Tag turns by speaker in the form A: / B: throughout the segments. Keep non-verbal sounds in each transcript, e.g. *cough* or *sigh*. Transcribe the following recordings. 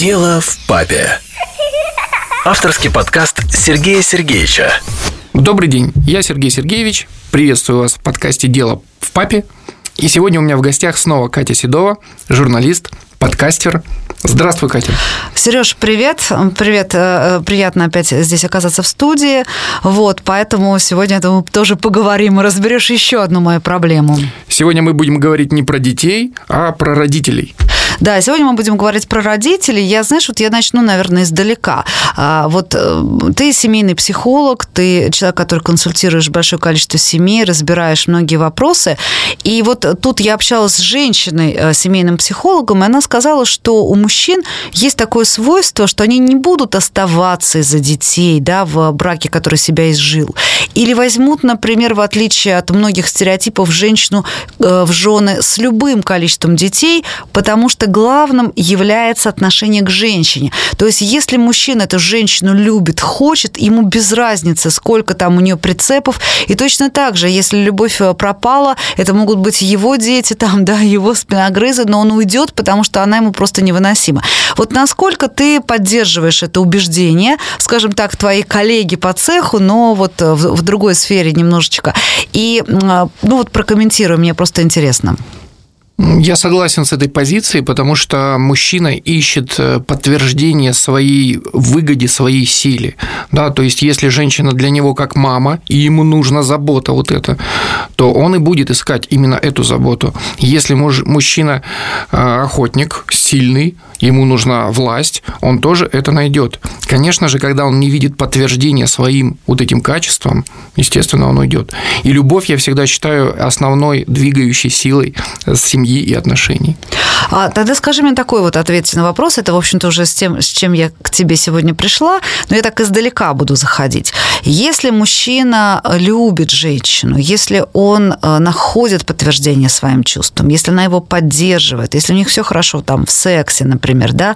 A: Дело в папе. Авторский подкаст Сергея Сергеевича.
B: Добрый день, я Сергей Сергеевич. Приветствую вас в подкасте «Дело в папе». И сегодня у меня в гостях снова Катя Седова, журналист, подкастер. Здравствуй, Катя.
C: Сереж, привет. Привет. Э, приятно опять здесь оказаться в студии. Вот, поэтому сегодня, я думаю, тоже поговорим и разберешь еще одну мою проблему.
B: Сегодня мы будем говорить не про детей, а про родителей.
C: Да, сегодня мы будем говорить про родителей. Я, знаешь, вот я начну, наверное, издалека. А, вот э, ты семейный психолог, ты человек, который консультируешь большое количество семей, разбираешь многие вопросы. И вот тут я общалась с женщиной, э, семейным психологом, и она сказала, что у мужчин есть такое свойство, что они не будут оставаться из-за детей, да, в браке, который себя изжил. Или возьмут, например, в отличие от многих стереотипов, женщину э, в жены с любым количеством детей, потому что главным является отношение к женщине. То есть, если мужчина эту женщину любит, хочет, ему без разницы, сколько там у нее прицепов. И точно так же, если любовь э, пропала, это могут быть его дети, там, *laughs* да, его спиногрызы, но он уйдет, потому что она ему просто невыносима. Вот насколько ты поддерживаешь это убеждение, скажем так, твои коллеги по цеху, но вот в, в другой сфере немножечко. И, ну вот прокомментируй, мне просто интересно.
B: Я согласен с этой позицией, потому что мужчина ищет э, подтверждение своей выгоде, своей силе. Да, то есть, если женщина для него как мама, и ему нужна забота вот эта, то он и будет искать именно эту заботу. Если мужчина э, охотник, сильный, ему нужна власть, он тоже это найдет. Конечно же, когда он не видит подтверждения своим вот этим качествам, естественно, он уйдет. И любовь я всегда считаю основной двигающей силой семьи семьи и отношений.
C: А тогда скажи мне такой вот ответ на вопрос. Это, в общем-то, уже с тем, с чем я к тебе сегодня пришла, но я так издалека буду заходить. Если мужчина любит женщину, если он э, находит подтверждение своим чувствам, если она его поддерживает, если у них все хорошо там в сексе, например, да,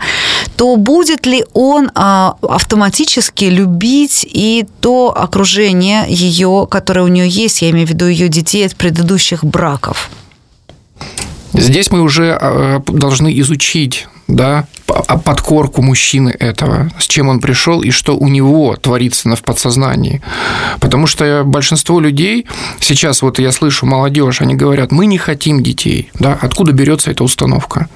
C: то будет ли он а, автоматически любить и то окружение ее, которое у нее есть, я имею в виду ее детей от предыдущих браков?
B: Здесь мы уже а, должны изучить да, а, подкорку мужчины этого, с чем он пришел и что у него творится в подсознании. Потому что большинство людей, сейчас вот я слышу молодежь, они говорят, мы не хотим детей. Да? Откуда берется эта установка?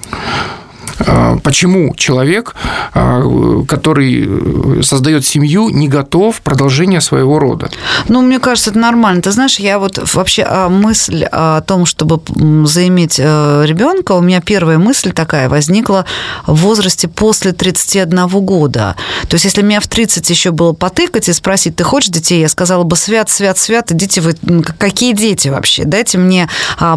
B: А, почему человек, а, который создает семью, не готов продолжения своего рода?
C: Ну, мне кажется, это нормально. Ты знаешь, я вот вообще а, мысль о том, чтобы заиметь э, ребенка, у меня первая мысль такая возникла в возрасте после 31 года. То есть, если меня в 30 еще было потыкать и спросить, ты хочешь детей, я сказала бы, свят, свят, свят, идите вы, какие дети вообще? Дайте мне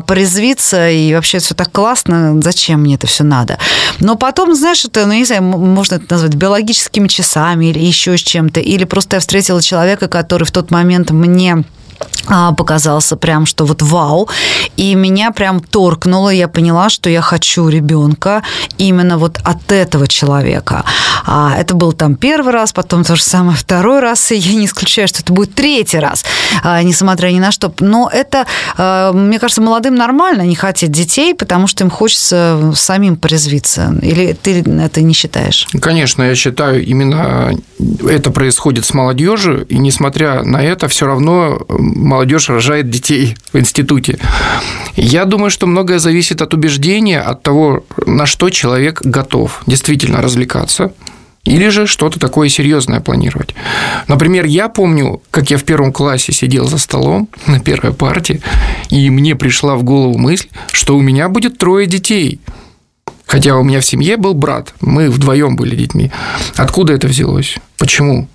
C: порезвиться, и вообще все так классно, зачем мне это все надо? Но потом, знаешь, это, ну, не знаю, можно это назвать биологическими часами или еще с чем-то. Или просто я встретила человека, который в тот момент мне показался прям, что вот вау. И меня прям торкнуло, я поняла, что я хочу ребенка именно вот от этого человека. А это был там первый раз, потом то же самое второй раз, и я не исключаю, что это будет третий раз, а, несмотря ни на что. Но это, а, мне кажется, молодым нормально не хотеть детей, потому что им хочется самим порезвиться. Или ты это не считаешь?
B: Конечно, я считаю, именно это происходит с молодежью, и несмотря на это, все равно молодежь рожает детей в институте. Я думаю, что многое зависит от убеждения, от того, на что человек готов действительно развлекаться, или же что-то такое серьезное планировать. Например, я помню, как я в первом классе сидел за столом на первой партии, и мне пришла в голову мысль, что у меня будет трое детей. Хотя у меня в семье был брат, мы вдвоем были детьми. Откуда это взялось? Почему?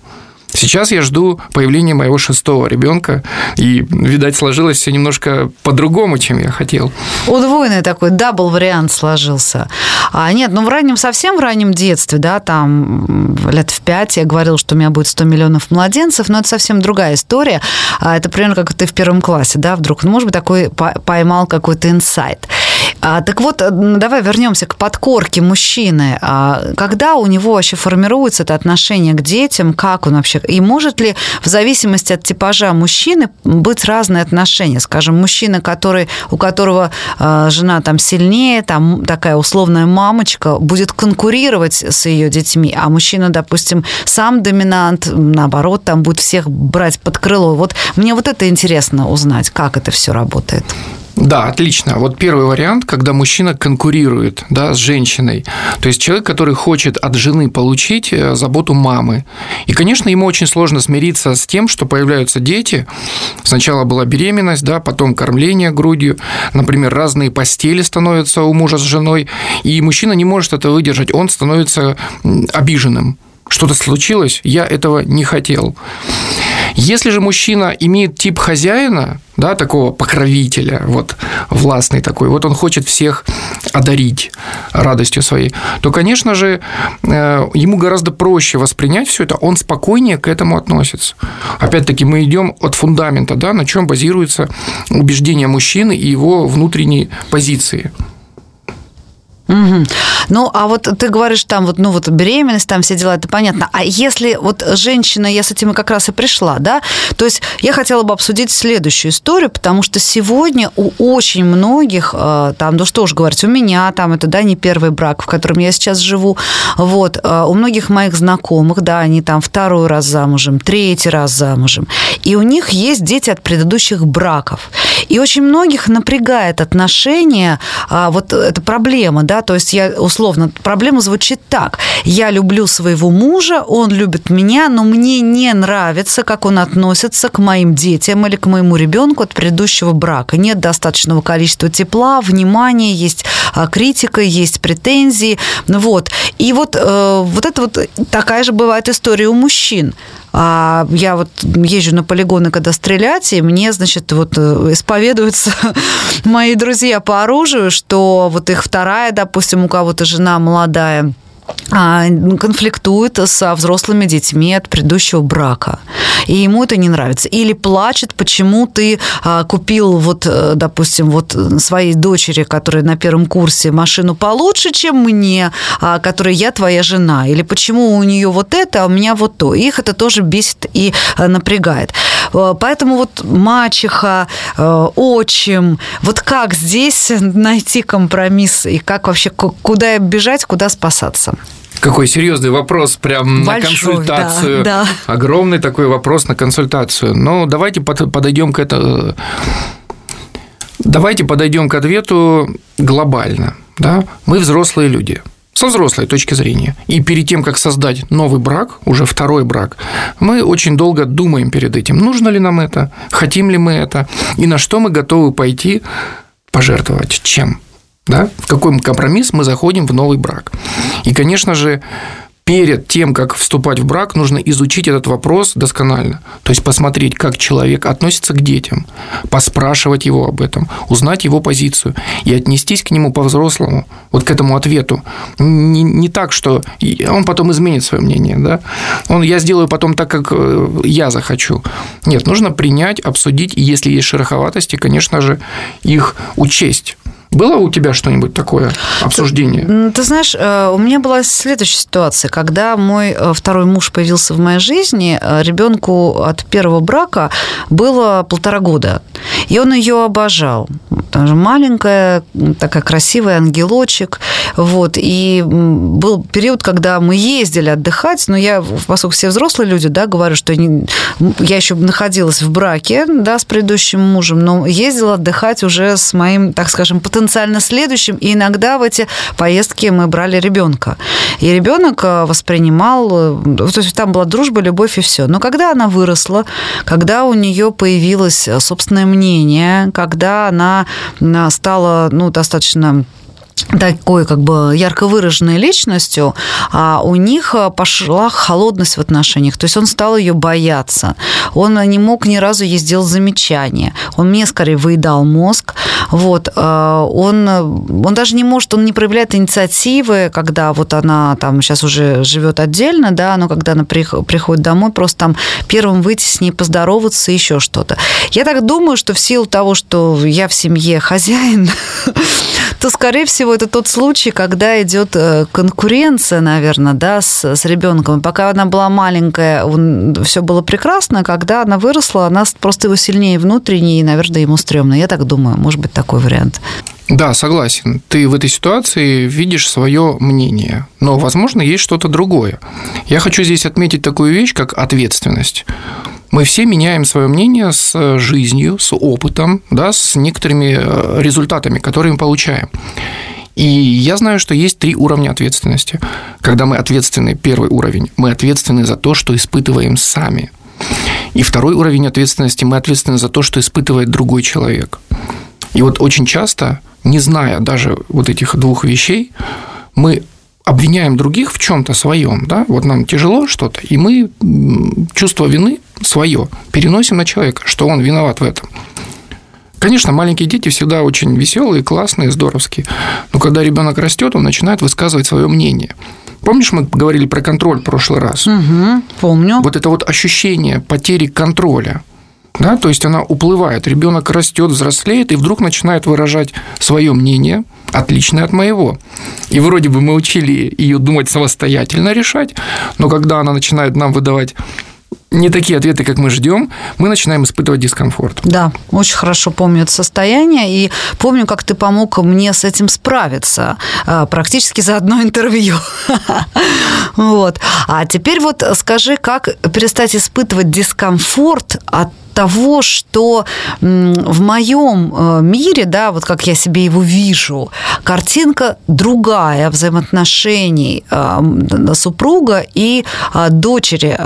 B: Сейчас я жду появления моего шестого ребенка, и, видать, сложилось все немножко по-другому, чем я хотел.
C: Удвоенный такой double вариант сложился. А, нет, ну в раннем, совсем в раннем детстве, да, там лет в пять я говорил, что у меня будет 100 миллионов младенцев, но это совсем другая история. А, это примерно как ты в первом классе, да, вдруг, ну, может быть, такой поймал какой-то инсайт. А, так вот, э, давай вернемся к подкорке мужчины. А, когда у него вообще формируется это отношение к детям, как он вообще, и может ли в зависимости от типажа мужчины быть разные отношения? Скажем, мужчина, который, у которого э, жена там сильнее, там такая условная мамочка, будет конкурировать с ее детьми, а мужчина, допустим, сам доминант, наоборот, там будет всех брать под крыло. Вот мне вот это интересно узнать, как это все работает.
B: Да, отлично. Вот первый вариант, когда мужчина конкурирует да, с женщиной. То есть человек, который хочет от жены получить э, заботу мамы. И, конечно, ему очень сложно смириться с тем, что появляются дети. Сначала была беременность, да, потом кормление грудью. Например, разные постели становятся у мужа с женой. И мужчина не может это выдержать. Он становится обиженным что-то случилось, я этого не хотел. Если же мужчина имеет тип хозяина, да, такого покровителя, вот властный такой, вот он хочет всех одарить радостью своей, то, конечно же, э, ему гораздо проще воспринять все это, он спокойнее к этому относится. Опять-таки, мы идем от фундамента, да, на чем базируется убеждение мужчины и его внутренней позиции.
C: Угу. Ну, а вот ты говоришь, там вот, ну, вот беременность, там все дела, это понятно. А если вот женщина, я с этим как раз и пришла, да, то есть я хотела бы обсудить следующую историю, потому что сегодня у очень многих, э, там, ну что уж говорить, у меня там, это, да, не первый брак, в котором я сейчас живу, вот, э, у многих моих знакомых, да, они там второй раз замужем, третий раз замужем, и у них есть дети от предыдущих браков. И очень многих напрягает отношения, а, вот эта проблема, да, то есть я условно, проблема звучит так. Я люблю своего мужа, он любит меня, но мне не нравится, как он относится к моим детям или к моему ребенку от предыдущего брака. Нет достаточного количества тепла, внимания, есть а, критика, есть претензии. Вот. И вот, э, вот это вот такая же бывает история у мужчин. А я вот езжу на полигоны, когда стрелять, и мне, значит, вот э, исповедуются *laughs* мои друзья по оружию, что вот их вторая, допустим, у кого-то жена молодая, конфликтует со взрослыми детьми от предыдущего брака. И ему это не нравится. Или плачет, почему ты а, купил, вот, э, допустим, вот своей дочери, которая на первом курсе, машину получше, чем мне, а, которая я твоя жена. Или почему у нее вот это, а у меня вот то. Их это тоже бесит и э, напрягает. Э, поэтому вот мачеха, отчим, вот как здесь *laughs* найти компромисс и как вообще, куда бежать, куда спасаться?
B: Какой серьезный вопрос, прям Большой, на консультацию. Да, да. Огромный такой вопрос на консультацию. Но давайте подойдем к этому. Давайте подойдем к ответу глобально. Да? Мы взрослые люди со взрослой точки зрения. И перед тем, как создать новый брак, уже второй брак, мы очень долго думаем перед этим, нужно ли нам это, хотим ли мы это, и на что мы готовы пойти пожертвовать, чем да, в какой компромисс мы заходим в новый брак. И, конечно же, перед тем, как вступать в брак, нужно изучить этот вопрос досконально. То есть посмотреть, как человек относится к детям, поспрашивать его об этом, узнать его позицию и отнестись к нему по-взрослому, вот к этому ответу. Не, не так, что он потом изменит свое мнение, да? Он, я сделаю потом так, как э, я захочу. Нет, нужно принять, обсудить, и если есть шероховатости, конечно же, их учесть. Было у тебя что-нибудь такое обсуждение?
C: Ты, ты знаешь, э, у меня была следующая ситуация, когда мой э, второй муж появился в моей жизни, э, ребенку от первого брака было полтора года, и он ее обожал. Там же маленькая, такая красивая ангелочек, вот. И был период, когда мы ездили отдыхать, но я, поскольку все взрослые люди, да, говорю, что я еще находилась в браке, да, с предыдущим мужем, но ездила отдыхать уже с моим, так скажем, потенциалом потенциально следующим, и иногда в эти поездки мы брали ребенка. И ребенок э, воспринимал, э, то есть там была дружба, любовь и все. Но когда она выросла, когда у нее появилось э, собственное мнение, когда она стала ну, достаточно такой как бы ярко выраженной личностью, а у них э, пошла холодность в отношениях. То есть он стал ее бояться. Он не мог ни разу ей сделать замечание. Он мне скорее выедал мозг. Вот. Э, он, он даже не может, он не проявляет инициативы, когда вот она там сейчас уже живет отдельно, да, но когда она приходит домой, просто там первым выйти с ней поздороваться, еще что-то. Я так думаю, что в силу того, что я в семье хозяин, *laughs* то, скорее всего, это тот случай, когда идет э, конкуренция, наверное, да, с, с ребенком. Пока она была маленькая, все было прекрасно. Когда она выросла, она просто его сильнее внутренне, и, наверное, ему стрёмно. Я так думаю, может быть, такой вариант.
B: Да, согласен. Ты в этой ситуации видишь свое мнение, но, возможно, есть что-то другое. Я хочу здесь отметить такую вещь, как ответственность. Мы все меняем свое мнение с жизнью, с опытом, да, с некоторыми э, результатами, которые мы получаем. И я знаю, что есть три уровня ответственности. Когда мы ответственны, первый уровень, мы ответственны за то, что испытываем сами. И второй уровень ответственности, мы ответственны за то, что испытывает другой человек. И вот очень часто не зная даже вот этих двух вещей, мы обвиняем других в чем-то своем, да, вот нам тяжело что-то, и мы чувство вины свое переносим на человека, что он виноват в этом. Конечно, маленькие дети всегда очень веселые, классные, здоровские. Но когда ребенок растет, он начинает высказывать свое мнение. Помнишь, мы говорили про контроль в прошлый раз?
C: Угу, помню.
B: Вот это вот ощущение потери контроля – да, то есть она уплывает, ребенок растет, взрослеет и вдруг начинает выражать свое мнение, отличное от моего. И вроде бы мы учили ее думать самостоятельно решать, но когда она начинает нам выдавать не такие ответы, как мы ждем, мы начинаем испытывать дискомфорт.
C: Да, очень хорошо помню это состояние, и помню, как ты помог мне с этим справиться а, практически за одно интервью. *laughs* Вот. А теперь вот скажи, как перестать испытывать дискомфорт от того, что в моем э, мире, да, вот как я себе его вижу, картинка другая взаимоотношений э, супруга и э, дочери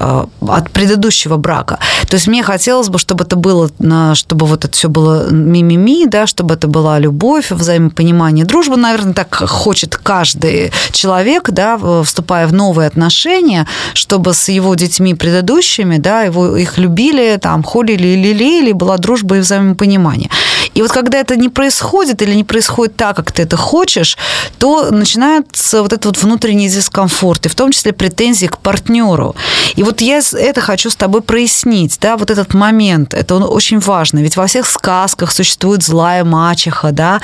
C: от предыдущего брака. То есть мне хотелось бы, чтобы это было, чтобы вот это все было мимими, да, чтобы это была любовь, взаимопонимание, дружба, наверное, так хочет каждый человек, да, вступая в новые отношения, чтобы с его детьми предыдущими, да, его, их любили, там, холили любили и лелеяли, была дружба и взаимопонимание. И вот когда это не происходит или не происходит так, как ты это хочешь, то начинается вот этот вот внутренний дискомфорт, и в том числе претензии к партнеру. И вот я это хочу с тобой прояснить, да, вот этот момент, это очень важно, ведь во всех сказках существует злая мачеха, да,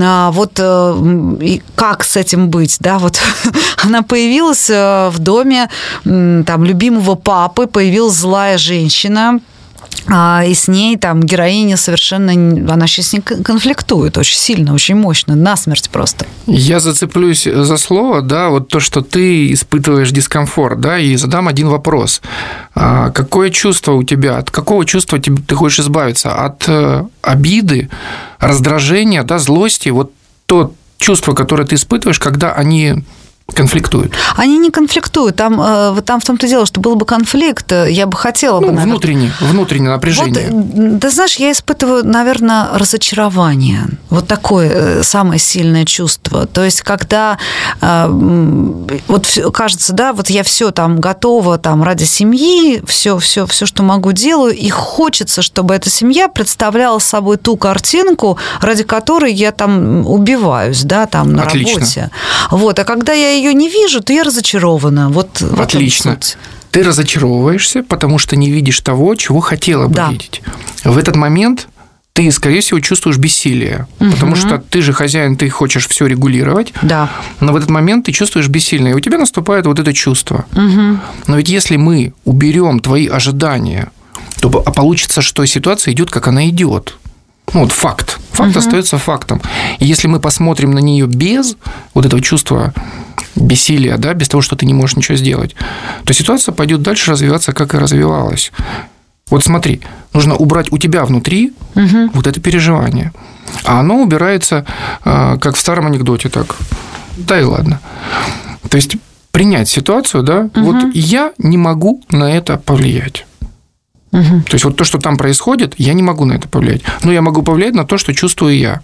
C: а вот э, и как с этим быть, да, вот *laughs* она появилась э, в доме там любимого папы, появилась злая женщина, и с ней там героиня совершенно, она сейчас не конфликтует очень сильно, очень мощно, насмерть просто.
B: Я зацеплюсь за слово, да, вот то, что ты испытываешь дискомфорт, да, и задам один вопрос. А, какое чувство у тебя, от какого чувства ты хочешь избавиться? От э, обиды, раздражения, да, злости, вот то чувство, которое ты испытываешь, когда они конфликтуют?
C: Они не конфликтуют. Там, э, там в том-то дело, что был бы конфликт, э, я бы хотела
B: ну,
C: бы...
B: Наверное... Внутреннее, внутреннее напряжение.
C: Вот, да знаешь, я испытываю, наверное, разочарование. Вот такое э, самое сильное чувство. То есть, когда вот кажется, да, вот я все там готова там ради семьи, все, все, все, что могу, делаю, и хочется, чтобы эта семья представляла собой ту картинку, ради которой я там убиваюсь, да, там на Отлично. работе. Вот, а когда я ее не вижу, то я разочарована. Вот
B: Отлично. Ты разочаровываешься, потому что не видишь того, чего хотела бы да. видеть. В этот момент ты, скорее всего, чувствуешь бессилие, угу. потому что ты же хозяин, ты хочешь все регулировать.
C: Да.
B: Но в этот момент ты чувствуешь бессилие, и у тебя наступает вот это чувство.
C: Угу.
B: Но ведь если мы уберем твои ожидания, то получится, что ситуация идет, как она идет. Ну, вот факт. Факт угу. остается фактом. И если мы посмотрим на нее без вот этого чувства бессилия, да, без того, что ты не можешь ничего сделать, то ситуация пойдет дальше развиваться, как и развивалась. Вот смотри, нужно убрать у тебя внутри угу. вот это переживание. А оно убирается, а, как в старом анекдоте, так, да и ладно. То есть принять ситуацию, да, угу. вот я не могу на это повлиять.
C: Угу.
B: То есть вот то, что там происходит, я не могу на это повлиять. Но я могу повлиять на то, что чувствую я.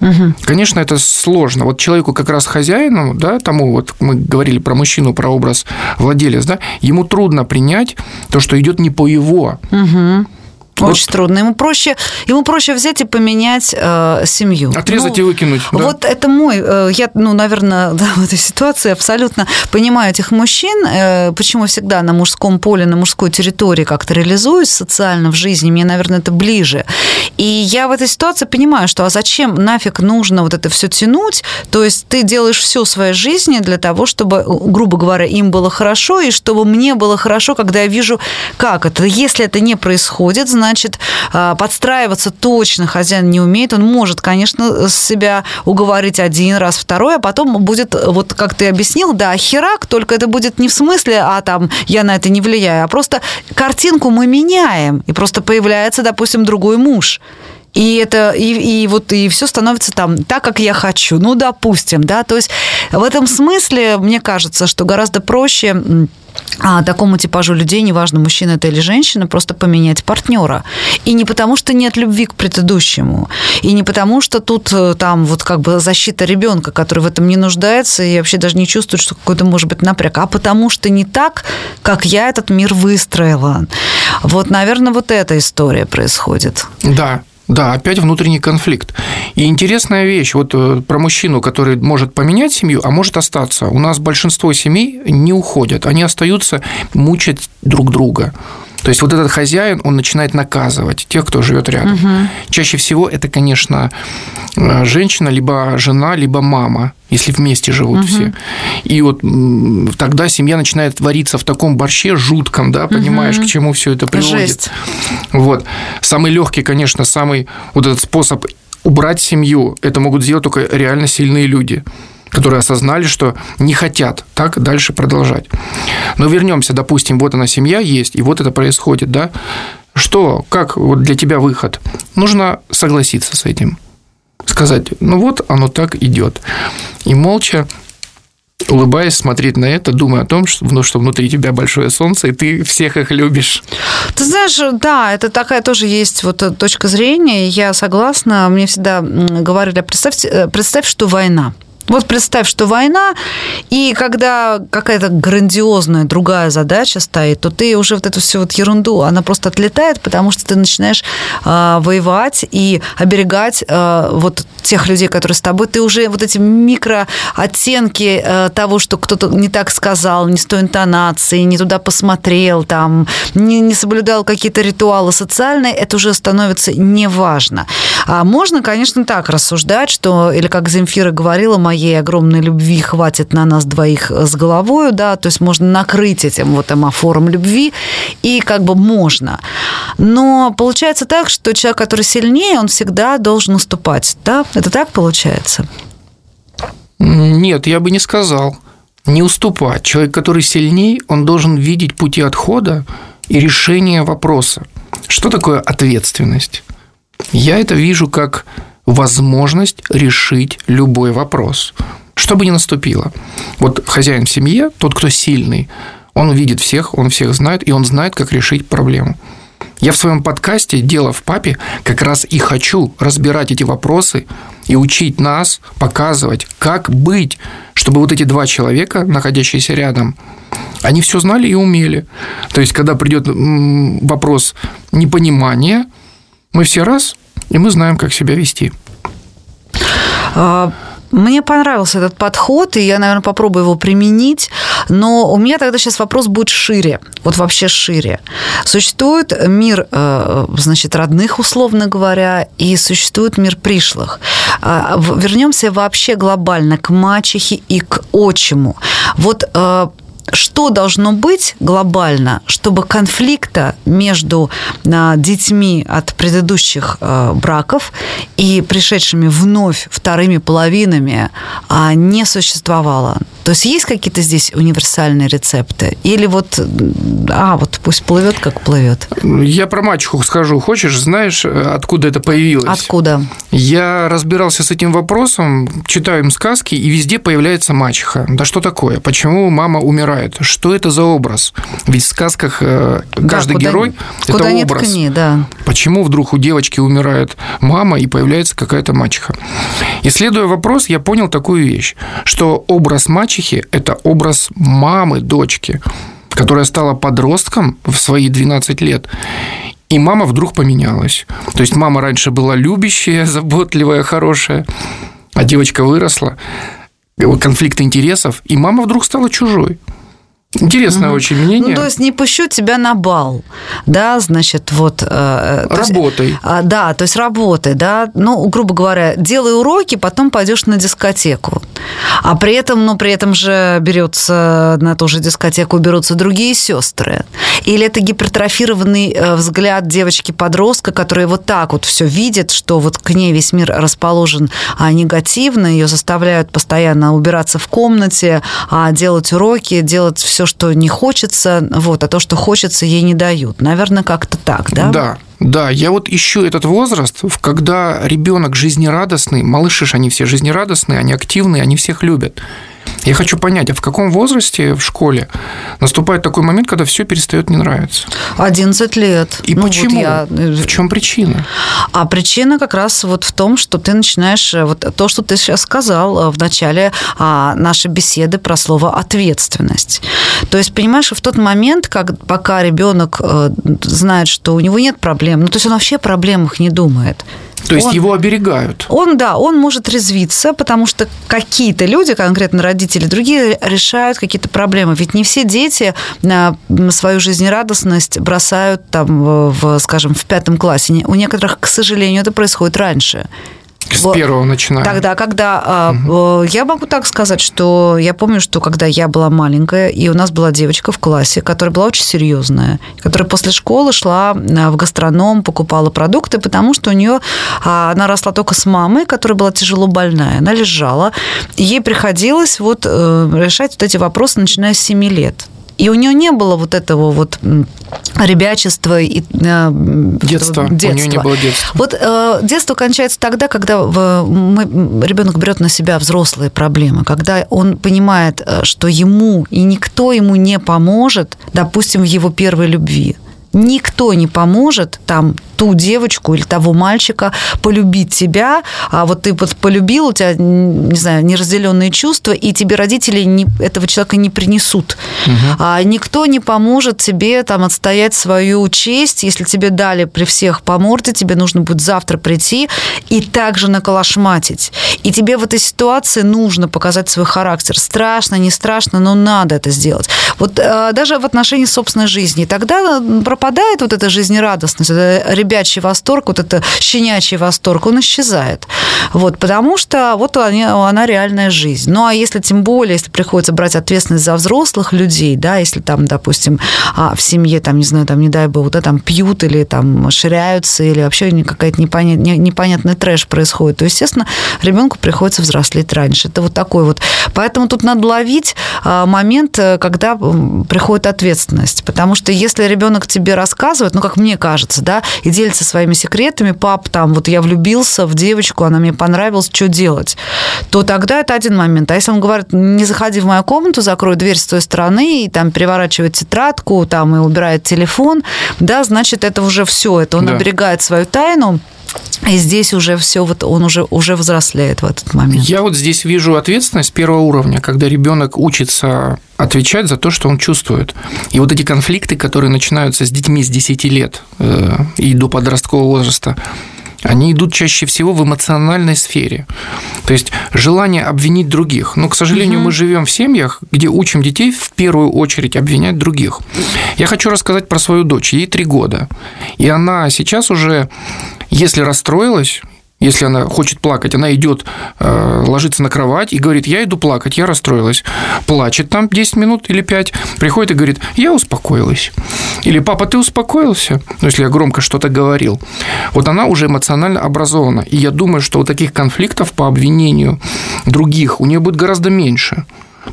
C: Угу.
B: Конечно, это сложно. Вот человеку как раз хозяину, да, тому вот мы говорили про мужчину, про образ владелец, да, ему трудно принять то, что идет не по его
C: угу. Очень вот. трудно. Ему проще, ему проще взять и поменять э, семью.
B: Отрезать ну, и выкинуть. Да?
C: Вот это мой, э, я, ну, наверное, *laughs* да, в этой ситуации абсолютно понимаю этих мужчин, э, почему всегда на мужском поле, на мужской территории как-то реализуюсь социально в жизни, мне, наверное, это ближе. И я в этой ситуации понимаю, что а зачем нафиг нужно вот это все тянуть? То есть ты делаешь все своей жизни для того, чтобы, грубо говоря, им было хорошо, и чтобы мне было хорошо, когда я вижу, как это. Если это не происходит, значит, значит, а, подстраиваться точно хозяин не умеет. Он может, конечно, себя уговорить один раз, второй, а потом будет, вот как ты объяснил, да, херак, только это будет не в смысле, а там я на это не влияю, а просто картинку мы меняем, и просто появляется, допустим, другой муж. И это и, и вот и все становится там так, как я хочу. Ну, допустим, да. То есть в этом смысле мне кажется, что гораздо проще а такому типажу людей, неважно, мужчина это или женщина, просто поменять партнера. И не потому, что нет любви к предыдущему, и не потому, что тут э, там вот как бы защита ребенка, который в этом не нуждается и вообще даже не чувствует, что какой-то может быть напряг, а потому что не так, как я этот мир выстроила. Вот, наверное, вот эта история происходит.
B: Да, да, опять внутренний конфликт. И интересная вещь, вот э, про мужчину, который может поменять семью, а может остаться. У нас большинство семей не уходят, они остаются мучать друг друга. То есть вот этот хозяин, он начинает наказывать тех, кто живет рядом. Угу. Чаще всего это, конечно, э, женщина, либо жена, либо мама, если вместе живут угу. все. И вот тогда семья начинает вариться в таком борще жутком, да, понимаешь, угу. к чему все это приводит. Жесть. Вот. Самый легкий, конечно, самый вот этот способ убрать семью, это могут сделать только реально сильные люди которые осознали, что не хотят так дальше продолжать. Но вернемся, допустим, вот она семья есть, и вот это происходит, да? Что, как вот для тебя выход? Нужно согласиться с этим. Сказать, ну вот оно так идет. И молча улыбаясь, смотреть на это, думая о том, что, ну, что внутри тебя большое солнце, и ты всех их любишь.
C: Ты знаешь, да, это такая тоже есть вот точка зрения, я согласна. Мне всегда говорили, представь, э, представь, что война – вот представь, что война, и когда какая-то грандиозная другая задача стоит, то ты уже вот эту всю вот ерунду, она просто отлетает, потому что ты начинаешь э, воевать и оберегать э, вот тех людей, которые с тобой. Ты уже вот эти микрооттенки э, того, что кто-то не так сказал, не с той интонацией, не туда посмотрел, там, не, не соблюдал какие-то ритуалы социальные, это уже становится неважно. А можно, конечно, так рассуждать, что, или как Земфира говорила, моя моей огромной любви хватит на нас двоих с головой, да, то есть можно накрыть этим вот эмофором любви, и как бы можно. Но получается так, что человек, который сильнее, он всегда должен уступать, да? Это так получается?
B: Нет, я бы не сказал. Не уступать. Человек, который сильнее, он должен видеть пути отхода и решения вопроса. Что такое ответственность? Я это вижу как возможность решить любой вопрос, что бы ни наступило. Вот хозяин в семье, тот, кто сильный, он видит всех, он всех знает, и он знает, как решить проблему. Я в своем подкасте «Дело в папе» как раз и хочу разбирать эти вопросы и учить нас, показывать, как быть, чтобы вот эти два человека, находящиеся рядом, они все знали и умели. То есть, когда придет вопрос непонимания, мы все раз и мы знаем, как себя вести.
C: А, мне понравился этот подход, и я, наверное, попробую его применить. Но у меня тогда сейчас вопрос будет шире. Вот вообще шире. Существует мир, э, значит, родных, условно говоря, и существует мир пришлых. А, вернемся вообще глобально к мачехе и к отчиму. Вот э, что должно быть глобально, чтобы конфликта между а, детьми от предыдущих а, браков и пришедшими вновь вторыми половинами а, не существовало? То есть есть какие-то здесь универсальные рецепты? Или вот, а, вот пусть плывет, как плывет?
B: Я про мачеху скажу. Хочешь, знаешь, откуда это появилось?
C: Откуда?
B: Я разбирался с этим вопросом, читаю им сказки, и везде появляется мачеха. Да что такое? Почему мама умирает? Что это за образ? Ведь в сказках э, каждый да, куда, герой – это
C: не
B: образ.
C: Ткни, да.
B: Почему вдруг у девочки умирает мама и появляется какая-то мачеха? Исследуя вопрос, я понял такую вещь, что образ мачехи – это образ мамы дочки, которая стала подростком в свои 12 лет и мама вдруг поменялась. То есть мама раньше была любящая, *laughs* заботливая, хорошая, а девочка выросла, конфликт интересов, и мама вдруг стала чужой. Интересное угу. очень мнение.
C: Ну, то есть не пущу тебя на бал, да, значит, вот...
B: Э, работай. Есть,
C: а, да, то есть работай, да, ну, грубо говоря, делай уроки, потом пойдешь на дискотеку. А при этом, ну, при этом же берется на ту же дискотеку берутся другие сестры. Или это гипертрофированный э, взгляд девочки-подростка, которая вот так вот все видит, что вот к ней весь мир расположен а, негативно, ее заставляют постоянно убираться в комнате, а, делать уроки, делать все, что не хочется, вот, а то, что хочется, ей не дают. Наверное, как-то так, да?
B: Да, да, я вот ищу этот возраст, когда ребенок жизнерадостный, малыши они все жизнерадостные, они активные, они всех любят. Я хочу понять, а в каком возрасте в школе наступает такой момент, когда все перестает не нравиться?
C: 11 лет.
B: И ну, почему? Вот я... Э, в чем причина?
C: А причина как раз вот в том, что ты начинаешь э, вот то, что ты сейчас сказал э, в начале а, нашей беседы про слово ответственность. То есть, понимаешь, в тот момент, как, пока ребенок знает, что у него нет проблем, ну, то есть он вообще о проблемах не думает.
B: То есть он, его оберегают.
C: Он, да, он может резвиться, потому что какие-то люди, конкретно родители, другие решают какие-то проблемы. Ведь не все дети свою жизнерадостность бросают там, в, скажем, в пятом классе. У некоторых, к сожалению, это происходит раньше.
B: С вот. первого начиная.
C: Тогда, когда угу. я могу так сказать, что я помню, что когда я была маленькая, и у нас была девочка в классе, которая была очень серьезная, которая после школы шла а, в гастроном, покупала продукты, потому что у нее а, она росла только с мамой, которая была тяжело больная. Она лежала, и ей приходилось вот э, решать вот эти вопросы, начиная с 7 лет. И у нее не было вот этого вот ребячества и
B: э, детства. детства. У нее не было детства.
C: Вот э, детство кончается тогда, когда мы, ребенок берет на себя взрослые проблемы, когда он понимает, э, что ему и никто ему не поможет, допустим, в его первой любви никто не поможет там ту девочку или того мальчика полюбить тебя, а вот ты вот полюбил, у тебя, не знаю, неразделенные чувства, и тебе родители не, этого человека не принесут. Угу. А никто не поможет тебе там отстоять свою честь, если тебе дали при всех по морде, тебе нужно будет завтра прийти и также наколошматить. И тебе в этой ситуации нужно показать свой характер. Страшно, не страшно, но надо это сделать. Вот э, даже в отношении собственной жизни. Тогда пропадает вот эта жизнерадостность, это ребячий восторг, вот это щенячий восторг, он исчезает. Вот, потому что вот они, она реальная жизнь. Ну, а если тем более, если приходится брать ответственность за взрослых людей, да, если там, допустим, а, в семье, там, не знаю, там, не дай бог, да, там пьют или там ширяются, или вообще какая-то непонят, непонятный трэш происходит, то, естественно, ребенку приходится взрослеть раньше. Это вот такой вот. Поэтому тут надо ловить а, момент, э, когда приходит ответственность. Потому что если ребенок тебе рассказывает, ну, как мне кажется, да, и делится своими секретами, пап, там, вот я влюбился в девочку, она мне понравилась, что делать, то тогда это один момент. А если он говорит, не заходи в мою комнату, закрой дверь с той стороны, и там переворачивает тетрадку, там, и убирает телефон, да, значит, это уже все, это он да. оберегает свою тайну, и здесь уже все, вот он уже, уже взрослеет в этот момент.
B: Я вот здесь вижу ответственность первого уровня, когда ребенок учится отвечать за то, что он чувствует. И вот эти конфликты, которые начинаются с детьми с 10 лет э, и до подросткового возраста, они идут чаще всего в эмоциональной сфере. То есть желание обвинить других. Но, к сожалению, угу. мы живем в семьях, где учим детей в первую очередь обвинять других. Я хочу рассказать про свою дочь. Ей три года. И она сейчас уже, если расстроилась, если она хочет плакать, она идет, э, ложится на кровать и говорит, я иду плакать, я расстроилась. Плачет там 10 минут или 5, приходит и говорит, я успокоилась. Или папа, ты успокоился? Ну, если я громко что-то говорил. Вот она уже эмоционально образована. И я думаю, что вот таких конфликтов по обвинению других у нее будет гораздо меньше.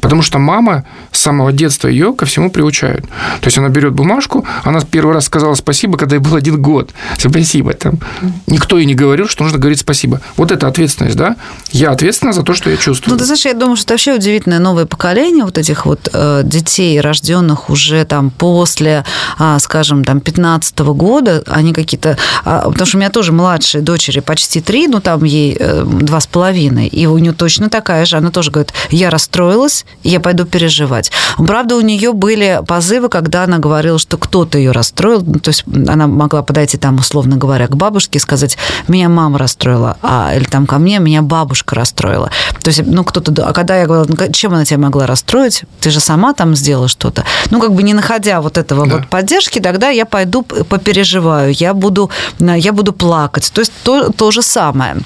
B: Потому что мама с самого детства ее ко всему приучает. То есть она берет бумажку, она первый раз сказала спасибо, когда ей был один год. Спасибо. Там. Никто ей не говорил, что нужно говорить спасибо. Вот это ответственность, да? Я ответственна за то, что я чувствую.
C: Ну, ты знаешь, я думаю, что это вообще удивительное новое поколение вот этих вот э, детей, рожденных уже там после, э, скажем, там 15 -го года, они какие-то... Э, потому что у меня тоже младшие дочери почти три, ну, там ей э, два с половиной, и у нее точно такая же, она тоже говорит, я расстроилась, переживать, я пойду переживать. Правда, у нее были позывы, когда она говорила, что кто-то ее расстроил. Ну, то есть она могла подойти там, условно говоря, к бабушке и сказать, меня мама расстроила, а, или там ко мне, меня бабушка расстроила. То есть, ну, кто-то... А когда я говорила, ну, чем она тебя могла расстроить? Ты же сама там сделала что-то. Ну, как бы не находя вот этого да. вот поддержки, тогда я пойду попереживаю, я буду, я буду плакать. То есть то, то же самое.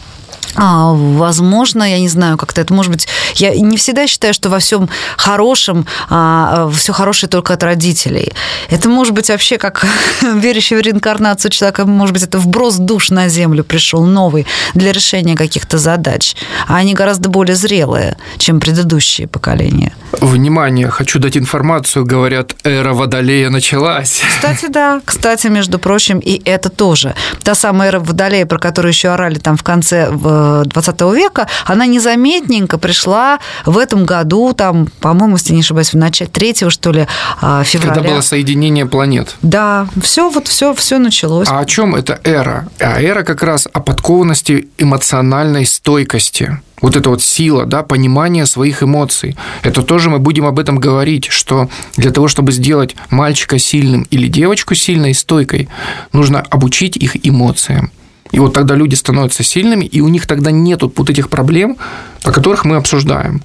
C: А, возможно, я не знаю, как-то это может быть. Я не всегда считаю, что во всем хорошем а, все хорошее только от родителей. Это может быть вообще как *laughs* верящий в реинкарнацию человека, может быть, это вброс душ на землю пришел новый для решения каких-то задач. А они гораздо более зрелые, чем предыдущие поколения.
B: Внимание, хочу дать информацию. Говорят, эра Водолея началась.
C: Кстати, да. Кстати, между прочим, и это тоже. Та самая эра Водолея, про которую еще орали там в конце в 20 века, она незаметненько пришла в этом году, там, по-моему, если не ошибаюсь, в начале третьего, что ли, а, февраля.
B: Когда было соединение планет.
C: Да, все вот все, все началось.
B: А о чем эта эра? А эра как раз о подкованности эмоциональной стойкости вот эта вот сила, да, понимание своих эмоций. Это тоже мы будем об этом говорить, что для того, чтобы сделать мальчика сильным или девочку сильной и стойкой, нужно обучить их эмоциям. И вот тогда люди становятся сильными, и у них тогда нет вот этих проблем, о которых мы обсуждаем.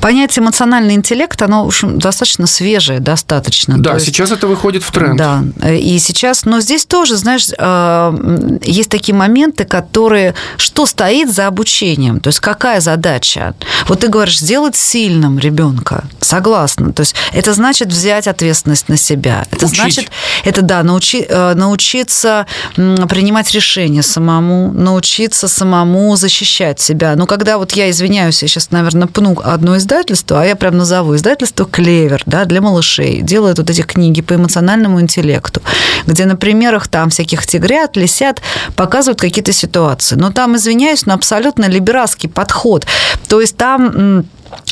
C: Понятие эмоциональный интеллект, оно, в общем, достаточно свежее, достаточно.
B: Да, есть, сейчас это выходит в тренд.
C: Да, и сейчас, но здесь тоже, знаешь, э, есть такие моменты, которые, что стоит за обучением, то есть какая задача? Вот ты говоришь, сделать сильным ребенка, согласна, то есть это значит взять ответственность на себя, это Учить. значит, это да, научи, э, научиться принимать решения самому, научиться самому защищать себя. Но когда вот я извиняюсь, я сейчас, наверное, пну одно издательство, а я прям назову издательство «Клевер», да, для малышей, делает вот эти книги по эмоциональному интеллекту, где на примерах там всяких тигрят, лисят, показывают какие-то ситуации. Но там, извиняюсь, но абсолютно либерастский подход. То есть там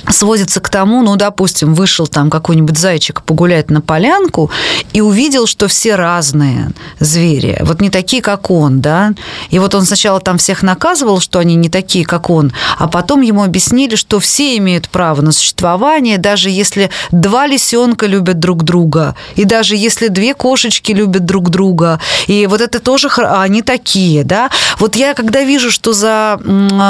C: сводится к тому, ну, допустим, вышел там какой-нибудь зайчик погулять на полянку и увидел, что все разные звери, вот не такие, как он, да, и вот он сначала там всех наказывал, что они не такие, как он, а потом ему объяснили, что все имеют право на существование, даже если два лисенка любят друг друга, и даже если две кошечки любят друг друга, и вот это тоже они такие, да. Вот я когда вижу, что за,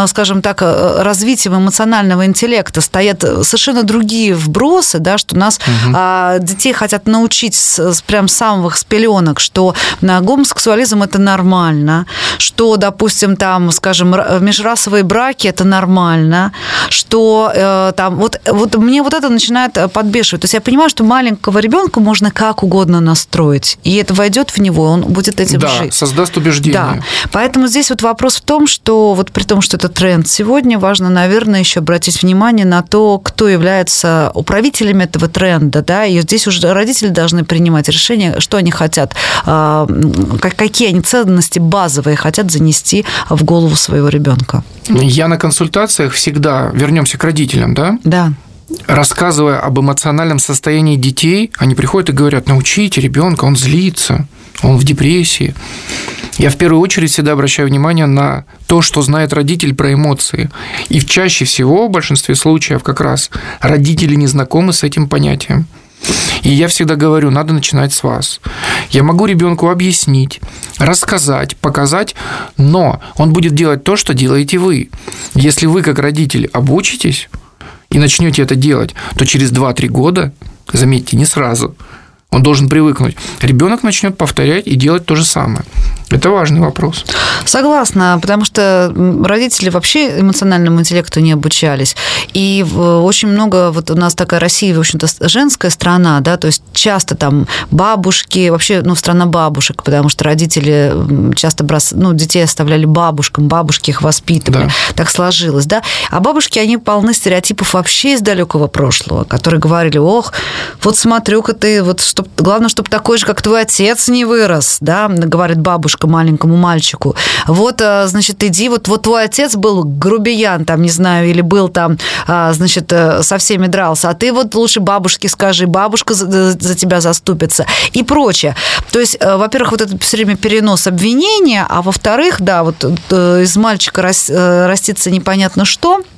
C: скажем так, э, развитием эмоционального интеллекта это стоят совершенно другие вбросы, да, что нас угу. а, детей хотят научить с, с прям самых с пеленок, что на гомосексуализм это нормально, что, допустим, там, скажем, межрасовые браки это нормально, что э, там вот вот мне вот это начинает подбешивать. То есть я понимаю, что маленького ребенка можно как угодно настроить, и это войдет в него, он будет этим
B: да,
C: жить.
B: создаст убеждение.
C: Да. Поэтому здесь вот вопрос в том, что вот при том, что это тренд сегодня, важно, наверное, еще обратить внимание на то, кто является управителями этого тренда, да, и здесь уже родители должны принимать решение, что они хотят, а, какие они ценности базовые хотят занести в голову своего ребенка.
B: Я на консультациях всегда, вернемся к родителям, да?
C: Да
B: рассказывая об эмоциональном состоянии детей, они приходят и говорят, научите ребенка, он злится, он в депрессии. Я в первую очередь всегда обращаю внимание на то, что знает родитель про эмоции. И чаще всего, в большинстве случаев, как раз родители не знакомы с этим понятием. И я всегда говорю, надо начинать с вас. Я могу ребенку объяснить, рассказать, показать, но он будет делать то, что делаете вы. Если вы, как родитель, обучитесь и начнете это делать, то через 2-3 года, заметьте, не сразу, он должен привыкнуть. Ребенок начнет повторять и делать то же самое. Это важный вопрос.
C: Согласна, потому что родители вообще эмоциональному интеллекту не обучались. И очень много, вот у нас такая Россия, в общем-то, женская страна, да, то есть часто там бабушки, вообще, ну, страна бабушек, потому что родители часто брос... ну, детей оставляли бабушкам, бабушки их воспитывали. Да. Так сложилось, да. А бабушки, они полны стереотипов вообще из далекого прошлого, которые говорили, ох, вот смотрю-ка ты, вот чтоб... главное, чтобы такой же, как твой отец, не вырос, да, говорит бабушка бабушка маленькому мальчику. Вот, э, значит, иди, вот, вот твой отец был грубиян, там, не знаю, или был там, а, значит, э, со всеми дрался, а ты вот лучше бабушке скажи, бабушка за, за тебя заступится и прочее. То есть, э, во-первых, вот это все время перенос обвинения, а во-вторых, да, вот из мальчика растится непонятно что –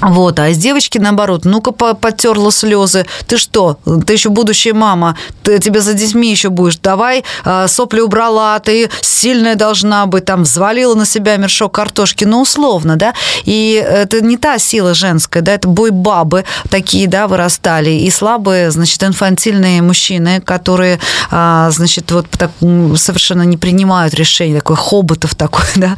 C: Вот, а из девочки наоборот, ну-ка потерла слезы. Ты что? Ты еще будущая мама. Ты тебе за детьми еще будешь. Давай э, сопли убрала, ты сильная должна быть, там взвалила на себя мешок картошки, ну условно, да. И это не та сила женская, да, это бой бабы такие, да, вырастали и слабые, значит, инфантильные мужчины, которые, э, значит, вот так совершенно не принимают решений, такой хоботов такой, *laughs* да.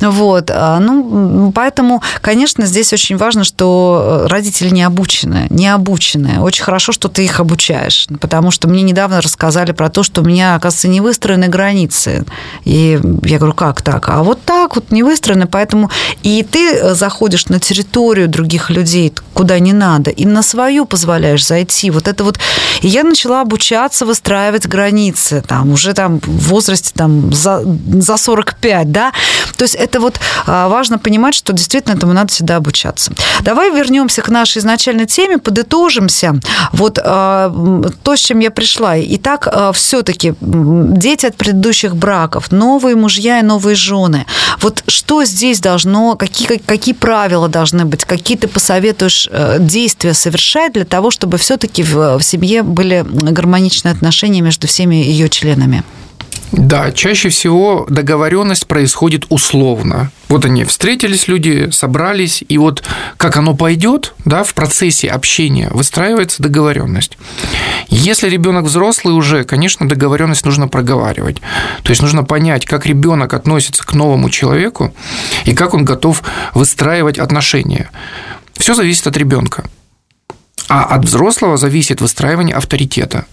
C: Вот, ну поэтому, конечно, здесь очень важно, что э, родители не обучены, не обучены. Очень хорошо, что ты их обучаешь, потому что мне недавно рассказали про то, что у меня, оказывается, не выстроены границы. И я говорю, как так? А вот так вот не выстроены, поэтому и ты э, заходишь на территорию других людей, куда не надо, и на свою позволяешь зайти. Вот это вот... И я начала обучаться выстраивать границы, там, уже там в возрасте там за, за 45, да. То есть это вот а, важно понимать, что действительно этому надо всегда обучаться. Давай вернемся к нашей изначальной теме, подытожимся. Вот э, то, с чем я пришла. Итак, э, все-таки дети от предыдущих браков, новые мужья и новые жены. Вот что здесь должно, какие, какие правила должны быть, какие ты посоветуешь э, действия совершать для того, чтобы все-таки в, в семье были гармоничные отношения между всеми ее членами?
B: Да, чаще всего договоренность происходит условно. Вот они встретились, люди собрались, и вот как оно пойдет, да, в процессе общения выстраивается договоренность. Если ребенок взрослый уже, конечно, договоренность нужно проговаривать. То есть нужно понять, как ребенок относится к новому человеку и как он готов выстраивать отношения. Все зависит от ребенка. А от взрослого зависит выстраивание авторитета.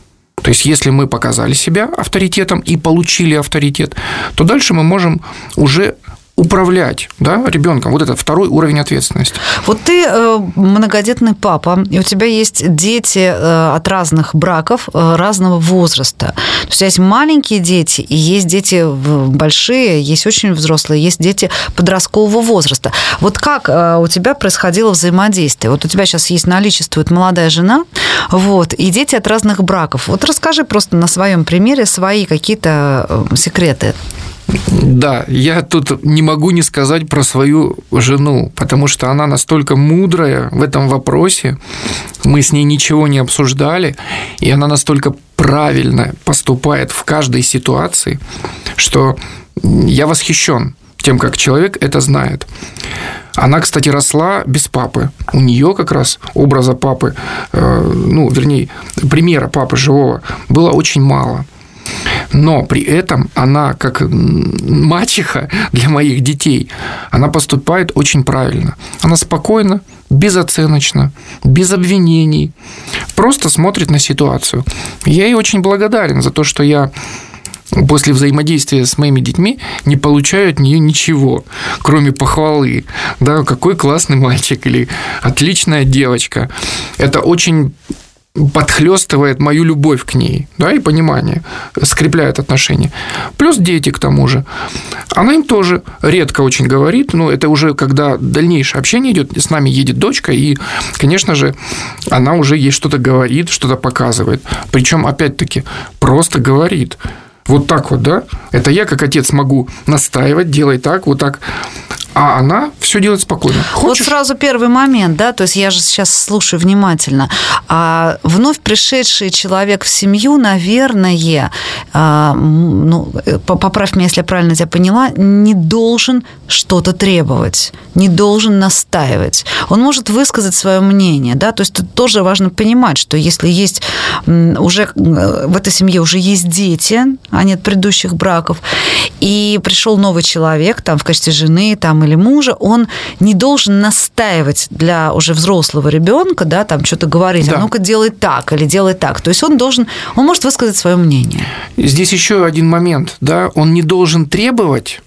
B: То есть, если мы показали себя авторитетом и получили авторитет, то дальше мы можем уже управлять да, ребенком. Вот это второй уровень ответственности.
C: Вот ты э, многодетный папа, и у тебя есть дети э, от разных браков, э, разного возраста. То есть, есть маленькие дети, и есть дети большие, есть очень взрослые, есть дети подросткового возраста. Вот как у тебя происходило взаимодействие? Вот у тебя сейчас есть наличествует молодая жена, вот, и дети от разных браков. Вот расскажи просто на своем примере свои какие-то секреты.
B: Да, я тут не могу не сказать про свою жену, потому что она настолько мудрая в этом вопросе, мы с ней ничего не обсуждали, и она настолько правильно поступает в каждой ситуации, что я восхищен тем, как человек это знает. Она, кстати, росла без папы. У нее как раз образа папы, э, ну, вернее, примера папы живого было очень мало. Но при этом она, как мачеха для моих детей, она поступает очень правильно. Она спокойно, безоценочно, без обвинений, просто смотрит на ситуацию. Я ей очень благодарен за то, что я после взаимодействия с моими детьми не получаю от нее ничего, кроме похвалы. Да, какой классный мальчик или отличная девочка. Это очень подхлестывает мою любовь к ней, да, и понимание, скрепляет отношения. Плюс дети к тому же. Она им тоже редко очень говорит, но это уже когда дальнейшее общение идет, с нами едет дочка, и, конечно же, она уже ей что-то говорит, что-то показывает. Причем, опять-таки, просто говорит. Вот так вот, да? Это я, как отец, могу настаивать, делай так, вот так а она все делает спокойно.
C: Хочешь? Вот сразу первый момент, да, то есть я же сейчас слушаю внимательно. А вновь пришедший человек в семью, наверное, а, ну, поправь меня, если я правильно тебя поняла, не должен что-то требовать, не должен настаивать. Он может высказать свое мнение, да, то есть тут тоже важно понимать, что если есть уже в этой семье уже есть дети, а нет предыдущих браков, и пришел новый человек там в качестве жены там или мужа, он не должен настаивать для уже взрослого ребенка, да, там что-то говорить, «А да. а ну-ка делай так или делай так. То есть он должен, он может высказать свое мнение.
B: Здесь еще один момент, да, он не должен требовать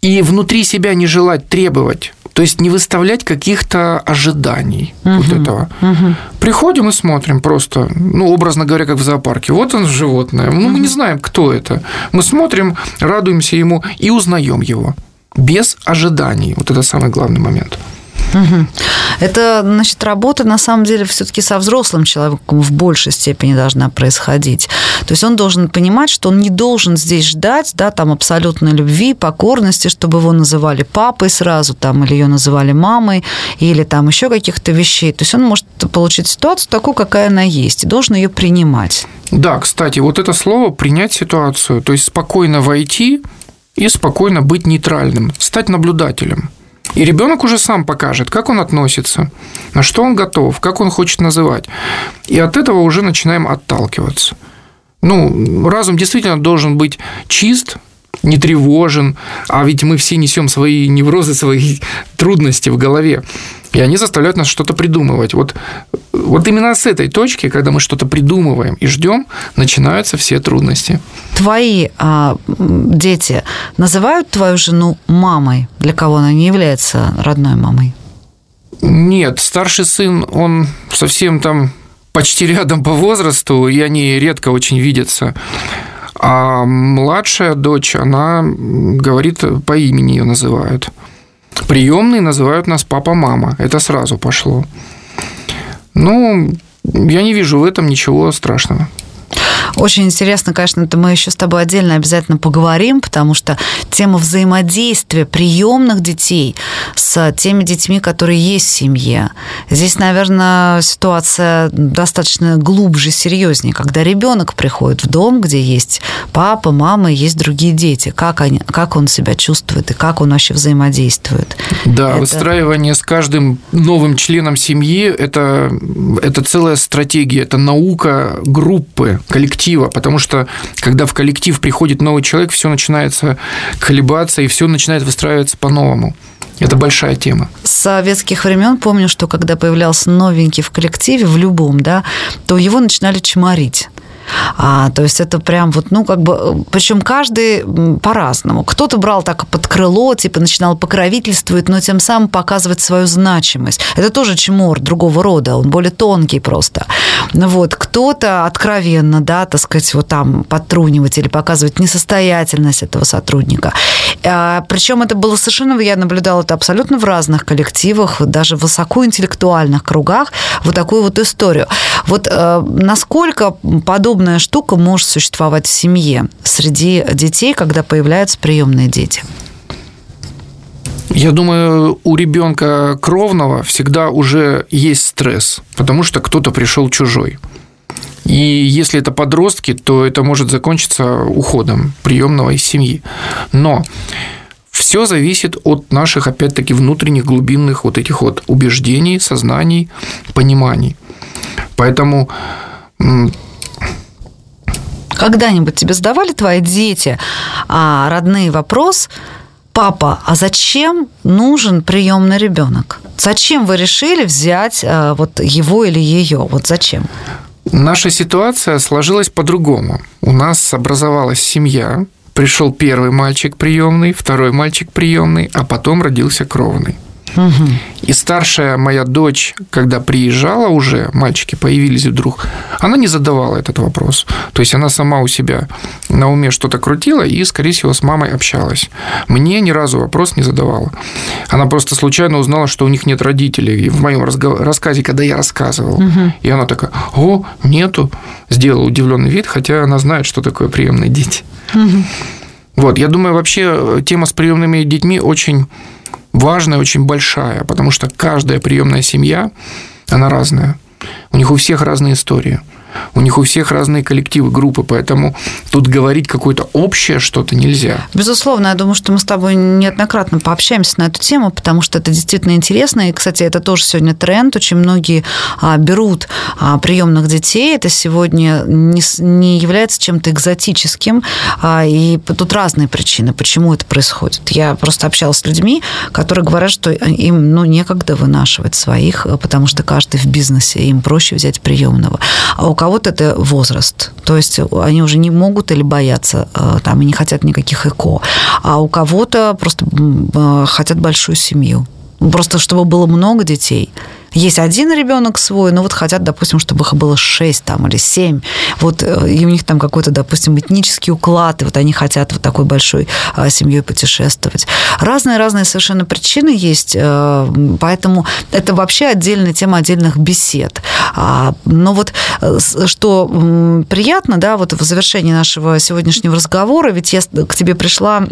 B: и внутри себя не желать требовать. То есть не выставлять каких-то ожиданий угу, вот этого. Угу. Приходим и смотрим просто, ну, образно говоря, как в зоопарке. Вот он животное. Ну, угу. мы не знаем, кто это. Мы смотрим, радуемся ему и узнаем его без ожиданий. Вот это самый главный момент.
C: Угу. Это, значит, работа, на самом деле, все-таки со взрослым человеком в большей степени должна происходить. То есть он должен понимать, что он не должен здесь ждать, да, там, абсолютной любви, покорности, чтобы его называли папой сразу, там, или ее называли мамой, или там еще каких-то вещей. То есть он может получить ситуацию такую, какая она есть, и должен ее принимать.
B: Да, кстати, вот это слово «принять ситуацию», то есть спокойно войти и спокойно быть нейтральным, стать наблюдателем. И ребенок уже сам покажет, как он относится, на что он готов, как он хочет называть. И от этого уже начинаем отталкиваться. Ну, разум действительно должен быть чист, не тревожен, а ведь мы все несем свои неврозы, свои трудности в голове. И они заставляют нас что-то придумывать. Вот, вот именно с этой точки, когда мы что-то придумываем и ждем, начинаются все трудности.
C: Твои а, дети называют твою жену мамой, для кого она не является родной мамой?
B: Нет, старший сын, он совсем там почти рядом по возрасту, и они редко очень видятся. А младшая дочь, она говорит, по имени ее называют. Приемные называют нас папа-мама. Это сразу пошло. Ну, я не вижу в этом ничего страшного.
C: Очень интересно, конечно, это мы еще с тобой отдельно обязательно поговорим, потому что тема взаимодействия приемных детей с теми детьми, которые есть в семье. Здесь, наверное, ситуация достаточно глубже, серьезнее, когда ребенок приходит в дом, где есть папа, мама, есть другие дети. Как, они, как он себя чувствует и как он вообще взаимодействует.
B: Да, это... выстраивание с каждым новым членом семьи это, это целая стратегия, это наука группы, коллектива коллектива, потому что когда в коллектив приходит новый человек, все начинается колебаться, и все начинает выстраиваться по-новому. Это большая тема.
C: С советских времен помню, что когда появлялся новенький в коллективе, в любом, да, то его начинали чморить. А, то есть это прям вот, ну, как бы, причем каждый по-разному. Кто-то брал так под крыло, типа начинал покровительствовать, но тем самым показывать свою значимость. Это тоже чмор другого рода, он более тонкий просто. Вот. Кто-то откровенно, да, так сказать, вот там подтрунивать или показывать несостоятельность этого сотрудника. А, причем это было совершенно, я наблюдала это абсолютно в разных коллективах, даже в высокоинтеллектуальных кругах, вот такую вот историю. Вот э, насколько подобная штука может существовать в семье среди детей, когда появляются приемные дети?
B: Я думаю, у ребенка кровного всегда уже есть стресс, потому что кто-то пришел чужой. И если это подростки, то это может закончиться уходом приемного из семьи. Но все зависит от наших, опять-таки, внутренних глубинных вот этих вот убеждений, сознаний, пониманий. Поэтому
C: когда-нибудь тебе задавали твои дети а, родные вопрос, папа, а зачем нужен приемный ребенок? Зачем вы решили взять а, вот его или ее? Вот зачем?
B: Наша ситуация сложилась по-другому. У нас образовалась семья, пришел первый мальчик приемный, второй мальчик приемный, а потом родился кровный. Угу. И старшая моя дочь, когда приезжала уже, мальчики появились вдруг, она не задавала этот вопрос. То есть она сама у себя на уме что-то крутила и, скорее всего, с мамой общалась. Мне ни разу вопрос не задавала. Она просто случайно узнала, что у них нет родителей. в моем рассказе, когда я рассказывал. Угу. И она такая, о, нету. Сделала удивленный вид, хотя она знает, что такое приемные дети. Угу. Вот, я думаю, вообще тема с приемными детьми очень важная, очень большая, потому что каждая приемная семья, она разная. У них у всех разные истории. У них у всех разные коллективы, группы, поэтому тут говорить какое-то общее что-то нельзя.
C: Безусловно, я думаю, что мы с тобой неоднократно пообщаемся на эту тему, потому что это действительно интересно. И, кстати, это тоже сегодня тренд. Очень многие а, берут а, приемных детей. Это сегодня не, не является чем-то экзотическим. А, и тут разные причины, почему это происходит. Я просто общалась с людьми, которые говорят, что им ну, некогда вынашивать своих, потому что каждый в бизнесе, им проще взять приемного. А у кого-то это возраст, то есть они уже не могут или боятся э, там и не хотят никаких ЭКО, а у кого-то просто э, хотят большую семью. Просто чтобы было много детей. Есть один ребенок свой, но вот хотят, допустим, чтобы их было шесть там или семь. Вот э, и у них там какой-то, допустим, этнический уклад, и вот они хотят вот такой большой а, семьей путешествовать. Разные-разные совершенно причины есть, э, поэтому это вообще отдельная тема отдельных бесед. А, но вот э, что приятно, да, вот в завершении нашего сегодняшнего разговора, ведь я к тебе пришла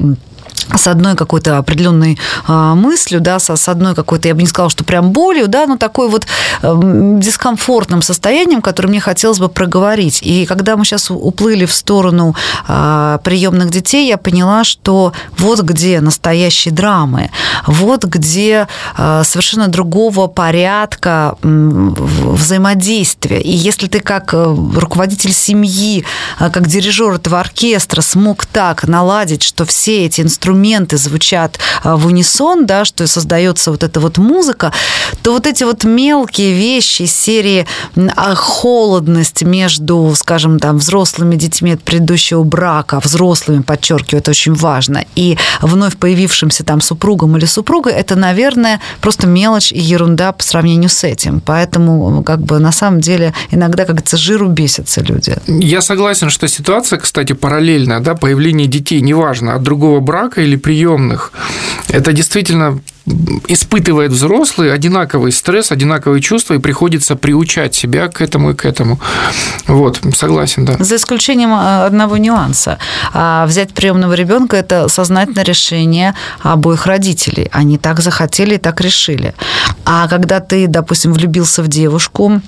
C: с одной какой-то определенной а, мыслью, да, с, одной какой-то, я бы не сказала, что прям болью, да, но такой вот э, дискомфортным состоянием, которое мне хотелось бы проговорить. И когда мы сейчас уплыли в сторону а, приемных детей, я поняла, что вот где настоящие драмы, вот где а, совершенно другого порядка взаимодействия. И если ты как э, руководитель семьи, как дирижер этого оркестра смог так наладить, что все эти инструменты инструменты звучат а, в унисон, да, что создается вот эта вот музыка, то вот эти вот мелкие вещи серии а, холодность между, скажем, там, взрослыми детьми от предыдущего брака, взрослыми, подчеркиваю, это очень важно, и вновь появившимся там супругом или супругой, это, наверное, просто мелочь и ерунда по сравнению с этим. Поэтому, как бы, на самом деле, иногда, как говорится, жиру бесятся люди.
B: Я согласен, что ситуация, кстати, параллельная, да, появление детей, неважно, от другого брака брака или приемных, это действительно испытывает взрослый одинаковый стресс, одинаковые чувства, и приходится приучать себя к этому и к этому. Вот, согласен, да.
C: За исключением э, одного нюанса. А, взять приемного ребенка это сознательное решение обоих родителей. Они так захотели и так решили. А когда ты, допустим, влюбился в девушку, а,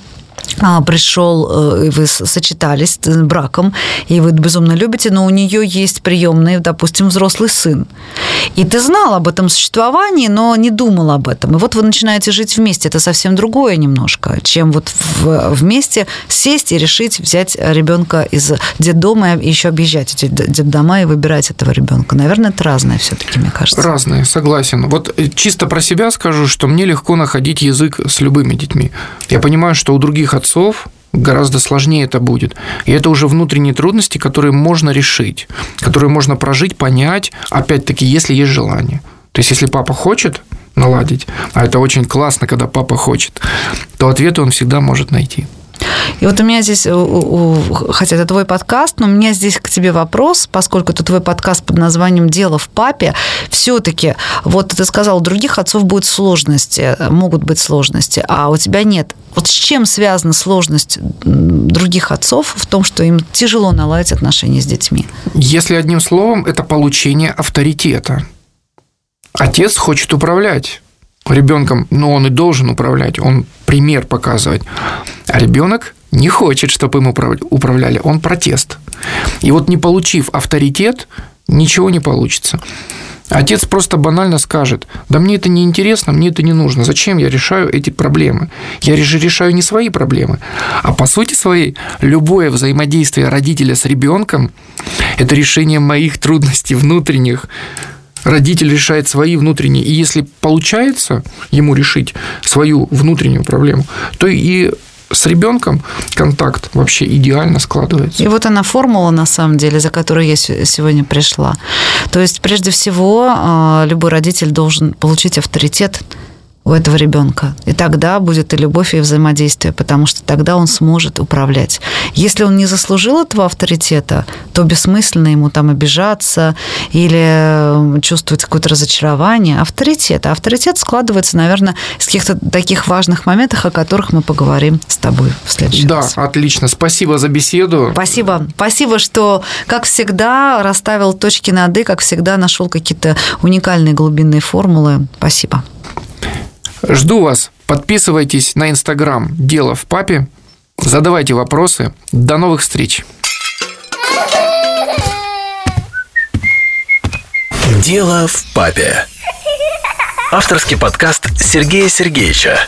C: пришел, э, вы сочетались браком, и вы безумно любите, но у нее есть приемный, допустим, взрослый сын. И ты знал об этом существовании, но не думал об этом. И вот вы начинаете жить вместе. Это совсем другое немножко, чем вот вместе сесть и решить взять ребенка из детдома и еще объезжать эти детдома и выбирать этого ребенка. Наверное, это разное все-таки, мне кажется.
B: Разное, согласен. Вот э, чисто про себя скажу, что мне легко находить язык с любыми детьми. Я понимаю, что у других отцов гораздо сложнее это будет. И это уже внутренние трудности, которые можно решить, которые можно прожить, понять, опять-таки, если есть желание. То есть, если папа хочет наладить, а это очень классно, когда папа хочет, то ответы он всегда может найти.
C: И вот у меня здесь, хотя это твой подкаст, но у меня здесь к тебе вопрос, поскольку это твой подкаст под названием «Дело в папе», все-таки, вот ты сказал, у других отцов будут сложности, могут быть сложности, а у тебя нет. Вот с чем связана сложность других отцов в том, что им тяжело наладить отношения с детьми?
B: Если одним словом, это получение авторитета. Отец хочет управлять ребенком, но он и должен управлять, он пример показывать. А ребенок не хочет, чтобы им управляли, он протест. И вот не получив авторитет, ничего не получится. Отец просто банально скажет, да мне это не интересно, мне это не нужно, зачем я решаю эти проблемы? Я же решаю не свои проблемы, а по сути своей любое взаимодействие родителя с ребенком – это решение моих трудностей внутренних, родитель решает свои внутренние, и если получается ему решить свою внутреннюю проблему, то и с ребенком контакт вообще идеально складывается.
C: И вот она формула, на самом деле, за которой я сегодня пришла. То есть, прежде всего, а, любой родитель должен получить авторитет у этого ребенка. И тогда будет и любовь, и взаимодействие, потому что тогда он сможет управлять. Если он не заслужил этого авторитета, то бессмысленно ему там обижаться или чувствовать какое-то разочарование. Авторитет. А авторитет складывается, наверное, из каких-то таких важных моментов, о которых мы поговорим с тобой в следующий
B: да,
C: раз.
B: Да, отлично. Спасибо за беседу.
C: Спасибо. Спасибо, что, как всегда, расставил точки над «и», как всегда, нашел какие-то уникальные глубинные формулы. Спасибо.
B: Жду вас. Подписывайтесь на Инстаграм «Дело в папе». Задавайте вопросы. До новых встреч.
A: «Дело в папе». Авторский подкаст Сергея Сергеевича.